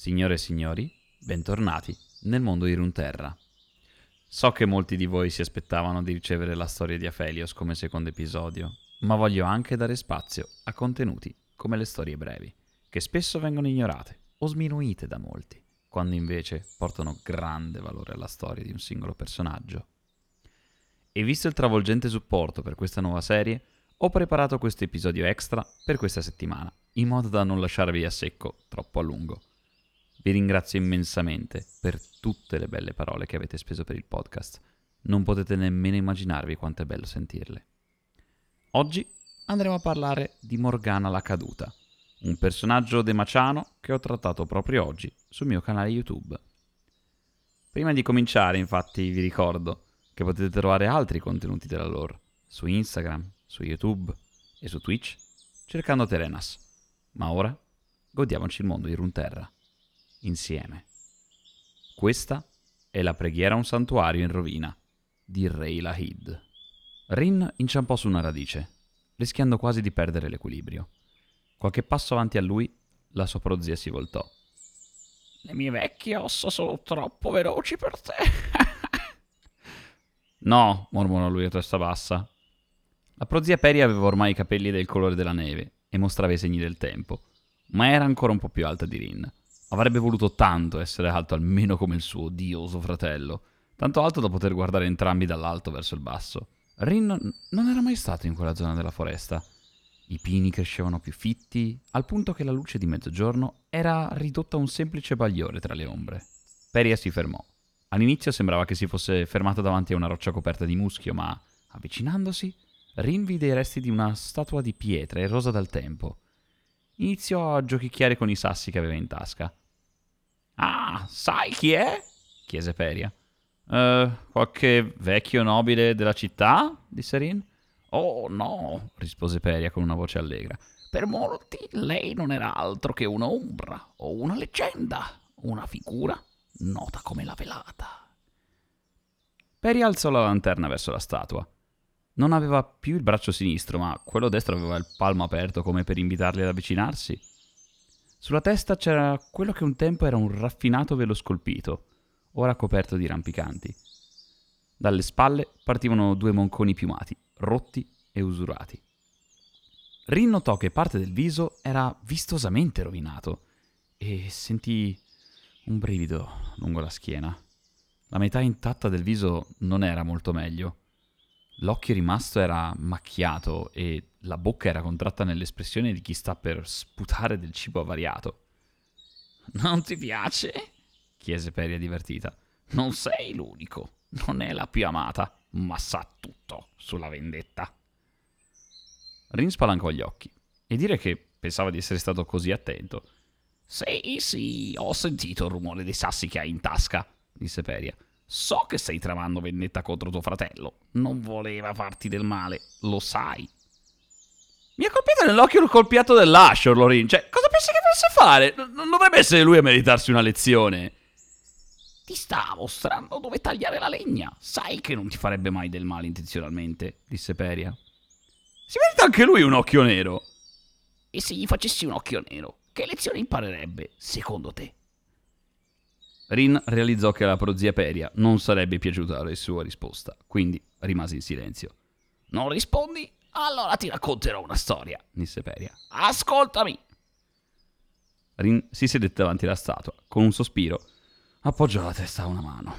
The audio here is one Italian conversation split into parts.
Signore e signori, bentornati nel mondo di Runterra. So che molti di voi si aspettavano di ricevere la storia di Aphelios come secondo episodio, ma voglio anche dare spazio a contenuti come le storie brevi, che spesso vengono ignorate o sminuite da molti, quando invece portano grande valore alla storia di un singolo personaggio. E visto il travolgente supporto per questa nuova serie, ho preparato questo episodio extra per questa settimana, in modo da non lasciarvi a secco troppo a lungo. Vi ringrazio immensamente per tutte le belle parole che avete speso per il podcast. Non potete nemmeno immaginarvi quanto è bello sentirle. Oggi andremo a parlare di Morgana la Caduta, un personaggio demaciano che ho trattato proprio oggi sul mio canale YouTube. Prima di cominciare, infatti, vi ricordo che potete trovare altri contenuti della lore su Instagram, su YouTube e su Twitch cercando Terenas. Ma ora godiamoci il mondo di Runterra insieme. Questa è la preghiera a un santuario in rovina di Rey Lahid. Rin inciampò su una radice, rischiando quasi di perdere l'equilibrio. Qualche passo avanti a lui, la sua prozia si voltò. Le mie vecchie ossa sono troppo veloci per te. no, mormorò lui a testa bassa. La prozia Peri aveva ormai i capelli del colore della neve e mostrava i segni del tempo, ma era ancora un po' più alta di Rin. Avrebbe voluto tanto essere alto almeno come il suo odioso fratello, tanto alto da poter guardare entrambi dall'alto verso il basso. Rin non era mai stato in quella zona della foresta. I pini crescevano più fitti, al punto che la luce di mezzogiorno era ridotta a un semplice bagliore tra le ombre. Peria si fermò. All'inizio sembrava che si fosse fermata davanti a una roccia coperta di muschio, ma avvicinandosi, Rin vide i resti di una statua di pietra erosa dal tempo. Iniziò a giochicchiare con i sassi che aveva in tasca. Ah, sai chi è? chiese Peria. Uh, qualche vecchio nobile della città? disse Rin. Oh no, rispose Peria con una voce allegra. Per molti lei non era altro che un'ombra o una leggenda, una figura nota come la velata. Peria alzò la lanterna verso la statua. Non aveva più il braccio sinistro, ma quello destro aveva il palmo aperto come per invitarli ad avvicinarsi. Sulla testa c'era quello che un tempo era un raffinato velo scolpito, ora coperto di rampicanti. Dalle spalle partivano due monconi piumati, rotti e usurati. Rin notò che parte del viso era vistosamente rovinato e sentì un brivido lungo la schiena. La metà intatta del viso non era molto meglio. L'occhio rimasto era macchiato e la bocca era contratta nell'espressione di chi sta per sputare del cibo avariato. Non ti piace? chiese Peria divertita. Non sei l'unico, non è la più amata, ma sa tutto sulla vendetta. Rin spalancò gli occhi e dire che pensava di essere stato così attento. Sì, sì, ho sentito il rumore dei sassi che hai in tasca, disse Peria. So che stai tramando vendetta contro tuo fratello. Non voleva farti del male, lo sai. Mi ha colpito nell'occhio il colpiato dell'Ashor, Lorin. Cioè, cosa pensi che volesse fare? Non dovrebbe essere lui a meritarsi una lezione. Ti sta mostrando dove tagliare la legna. Sai che non ti farebbe mai del male intenzionalmente, disse Peria. Si merita anche lui un occhio nero. E se gli facessi un occhio nero, che lezione imparerebbe, secondo te? Rin realizzò che alla prozia Peria non sarebbe piaciuta la sua risposta, quindi rimase in silenzio. Non rispondi? Allora ti racconterò una storia, disse Peria. Ascoltami! Rin si sedette davanti alla statua, con un sospiro, appoggiò la testa a una mano.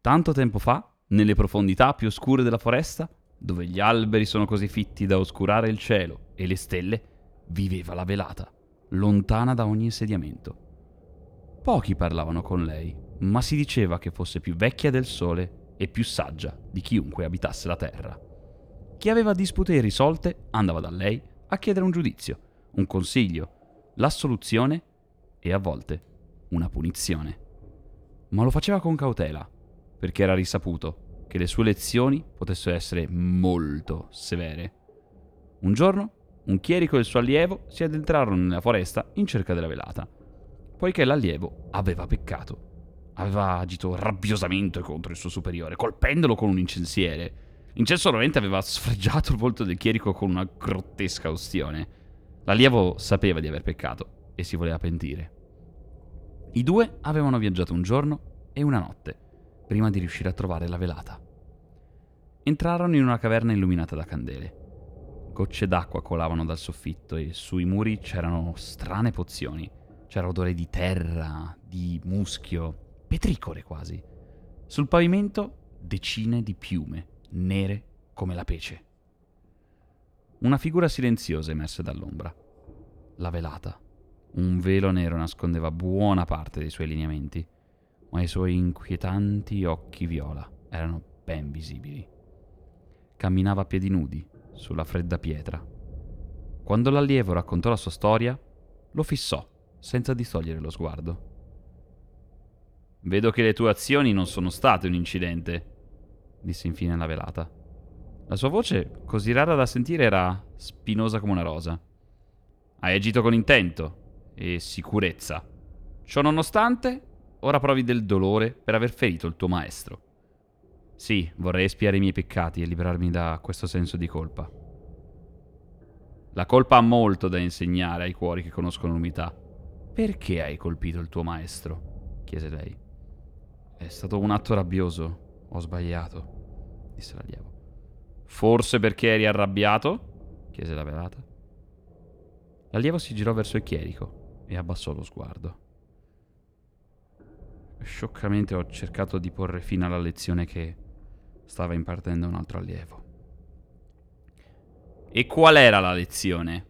Tanto tempo fa, nelle profondità più oscure della foresta, dove gli alberi sono così fitti da oscurare il cielo e le stelle, viveva la velata, lontana da ogni insediamento. Pochi parlavano con lei, ma si diceva che fosse più vecchia del sole e più saggia di chiunque abitasse la terra. Chi aveva dispute irrisolte andava da lei a chiedere un giudizio, un consiglio, l'assoluzione e a volte una punizione. Ma lo faceva con cautela, perché era risaputo che le sue lezioni potessero essere molto severe. Un giorno, un chierico e il suo allievo si addentrarono nella foresta in cerca della velata poiché l'allievo aveva peccato. Aveva agito rabbiosamente contro il suo superiore, colpendolo con un incensiere. L'incenso ovviamente aveva sfregiato il volto del chierico con una grottesca ustione. L'allievo sapeva di aver peccato e si voleva pentire. I due avevano viaggiato un giorno e una notte prima di riuscire a trovare la velata. Entrarono in una caverna illuminata da candele. Gocce d'acqua colavano dal soffitto e sui muri c'erano strane pozioni. C'era odore di terra, di muschio, petricore quasi. Sul pavimento decine di piume, nere come la pece. Una figura silenziosa emerse dall'ombra. La velata. Un velo nero nascondeva buona parte dei suoi lineamenti, ma i suoi inquietanti occhi viola erano ben visibili. Camminava a piedi nudi, sulla fredda pietra. Quando l'allievo raccontò la sua storia, lo fissò, senza distogliere lo sguardo. Vedo che le tue azioni non sono state un incidente, disse infine la velata. La sua voce, così rara da sentire, era spinosa come una rosa. Hai agito con intento e sicurezza. Ciò nonostante, ora provi del dolore per aver ferito il tuo maestro. Sì, vorrei espiare i miei peccati e liberarmi da questo senso di colpa. La colpa ha molto da insegnare ai cuori che conoscono l'umiltà. Perché hai colpito il tuo maestro? chiese lei. È stato un atto rabbioso. Ho sbagliato, disse l'allievo. Forse perché eri arrabbiato? chiese la velata. L'allievo si girò verso il chierico e abbassò lo sguardo. Scioccamente ho cercato di porre fine alla lezione che stava impartendo un altro allievo. E qual era la lezione?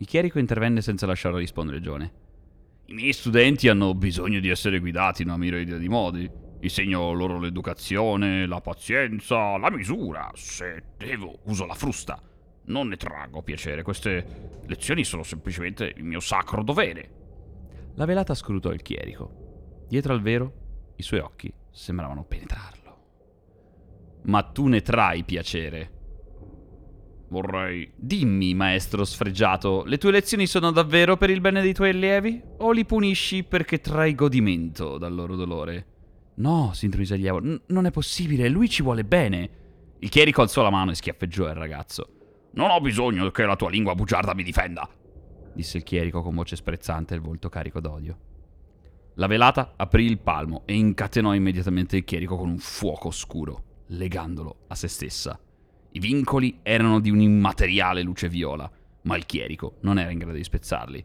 Il chierico intervenne senza lasciarlo rispondere Gione. I miei studenti hanno bisogno di essere guidati in una miriade di modi. Insegno loro l'educazione, la pazienza, la misura. Se devo, uso la frusta. Non ne traggo piacere. Queste lezioni sono semplicemente il mio sacro dovere. La velata scrutò il chierico. Dietro al vero, i suoi occhi sembravano penetrarlo. Ma tu ne trai piacere. Vorrei. Dimmi, maestro sfregiato, le tue lezioni sono davvero per il bene dei tuoi allievi? O li punisci perché trai godimento dal loro dolore? No, si intromise l'allievo, N- non è possibile, lui ci vuole bene. Il chierico alzò la mano e schiaffeggiò il ragazzo. Non ho bisogno che la tua lingua bugiarda mi difenda, disse il chierico con voce sprezzante e il volto carico d'odio. La velata aprì il palmo e incatenò immediatamente il chierico con un fuoco oscuro, legandolo a se stessa. I vincoli erano di un'immateriale luce viola, ma il chierico non era in grado di spezzarli.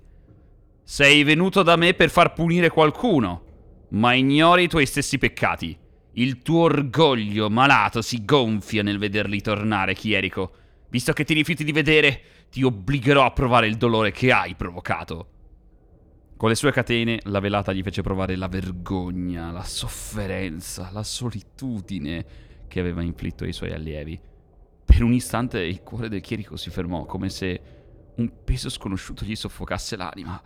Sei venuto da me per far punire qualcuno, ma ignori i tuoi stessi peccati. Il tuo orgoglio malato si gonfia nel vederli tornare, chierico. Visto che ti rifiuti di vedere, ti obbligherò a provare il dolore che hai provocato. Con le sue catene, la velata gli fece provare la vergogna, la sofferenza, la solitudine che aveva inflitto ai suoi allievi. Per un istante il cuore del chierico si fermò, come se un peso sconosciuto gli soffocasse l'anima.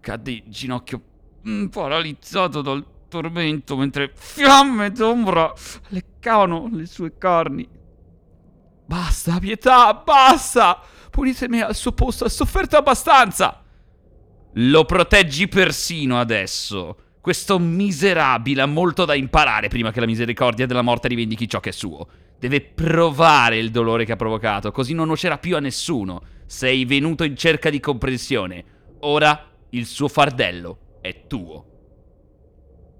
Cadde in ginocchio, mm, paralizzato dal tormento, mentre fiamme d'ombra leccavano le sue carni. Basta, pietà, basta! Punitemi al suo posto, ha sofferto abbastanza! Lo proteggi persino adesso. Questo miserabile ha molto da imparare prima che la misericordia della morte rivendichi ciò che è suo. Deve provare il dolore che ha provocato, così non nuocerà più a nessuno. Sei venuto in cerca di comprensione. Ora il suo fardello è tuo.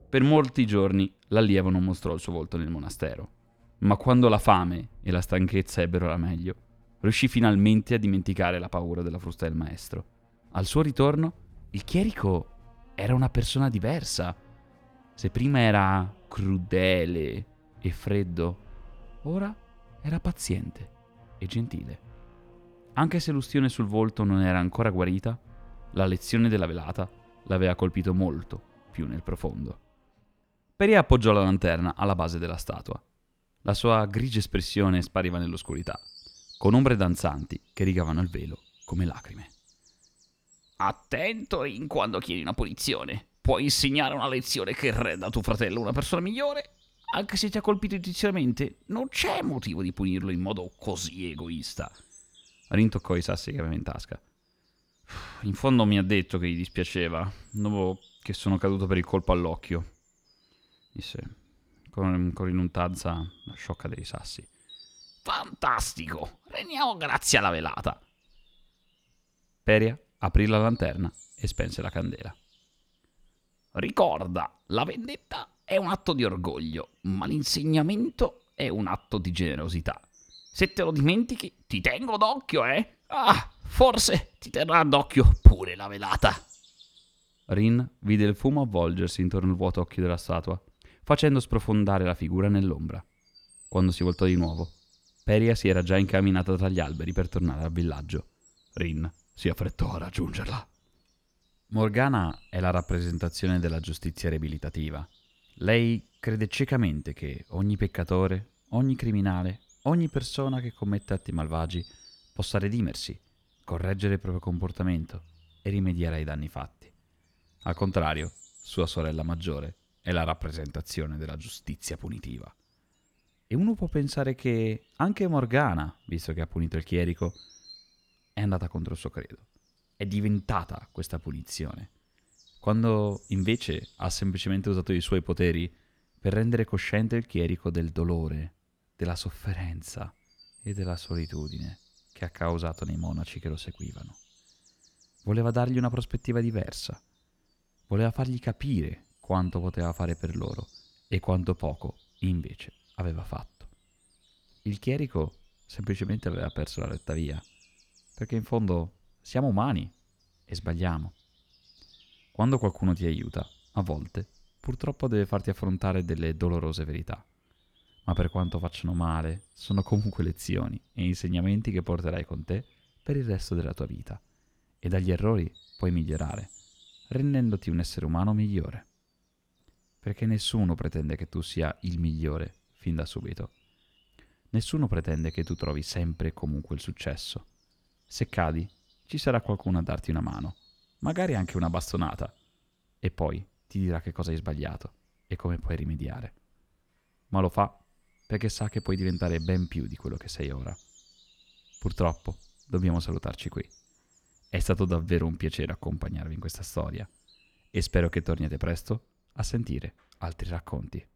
Per molti giorni l'allievo non mostrò il suo volto nel monastero, ma quando la fame e la stanchezza ebbero la meglio, riuscì finalmente a dimenticare la paura della frusta del maestro. Al suo ritorno, il chierico era una persona diversa. Se prima era crudele e freddo, Ora era paziente e gentile. Anche se l'ustione sul volto non era ancora guarita, la lezione della velata l'aveva colpito molto più nel profondo. Peria appoggiò la lanterna alla base della statua. La sua grigia espressione spariva nell'oscurità, con ombre danzanti che rigavano il velo come lacrime. Attento in quando chiedi una punizione. Puoi insegnare una lezione che renda tuo fratello una persona migliore anche se ti ha colpito intenzionalmente, non c'è motivo di punirlo in modo così egoista. Rintoccò i sassi che aveva in tasca. In fondo mi ha detto che gli dispiaceva, dopo che sono caduto per il colpo all'occhio. Disse, con, con rinuntanza, lasciò cadere i sassi. Fantastico! Rendiamo grazie alla velata. Peria aprì la lanterna e spense la candela. Ricorda, la vendetta è un atto di orgoglio, ma l'insegnamento è un atto di generosità. Se te lo dimentichi, ti tengo d'occhio, eh? Ah, forse ti terrà d'occhio pure la velata. Rin vide il fumo avvolgersi intorno al vuoto occhio della statua, facendo sprofondare la figura nell'ombra. Quando si voltò di nuovo, Peria si era già incamminata tra gli alberi per tornare al villaggio. Rin si affrettò a raggiungerla. Morgana è la rappresentazione della giustizia riabilitativa. Lei crede ciecamente che ogni peccatore, ogni criminale, ogni persona che commette atti malvagi possa redimersi, correggere il proprio comportamento e rimediare ai danni fatti. Al contrario, sua sorella maggiore è la rappresentazione della giustizia punitiva. E uno può pensare che anche Morgana, visto che ha punito il chierico, è andata contro il suo credo. È diventata questa punizione. Quando invece ha semplicemente usato i suoi poteri per rendere cosciente il chierico del dolore, della sofferenza e della solitudine che ha causato nei monaci che lo seguivano. Voleva dargli una prospettiva diversa, voleva fargli capire quanto poteva fare per loro e quanto poco invece aveva fatto. Il chierico semplicemente aveva perso la retta via, perché in fondo siamo umani e sbagliamo. Quando qualcuno ti aiuta, a volte, purtroppo deve farti affrontare delle dolorose verità. Ma per quanto facciano male, sono comunque lezioni e insegnamenti che porterai con te per il resto della tua vita. E dagli errori puoi migliorare rendendoti un essere umano migliore. Perché nessuno pretende che tu sia il migliore fin da subito. Nessuno pretende che tu trovi sempre e comunque il successo. Se cadi, ci sarà qualcuno a darti una mano, magari anche una bastonata, e poi ti dirà che cosa hai sbagliato e come puoi rimediare. Ma lo fa perché sa che puoi diventare ben più di quello che sei ora. Purtroppo dobbiamo salutarci qui. È stato davvero un piacere accompagnarvi in questa storia e spero che torniate presto a sentire altri racconti.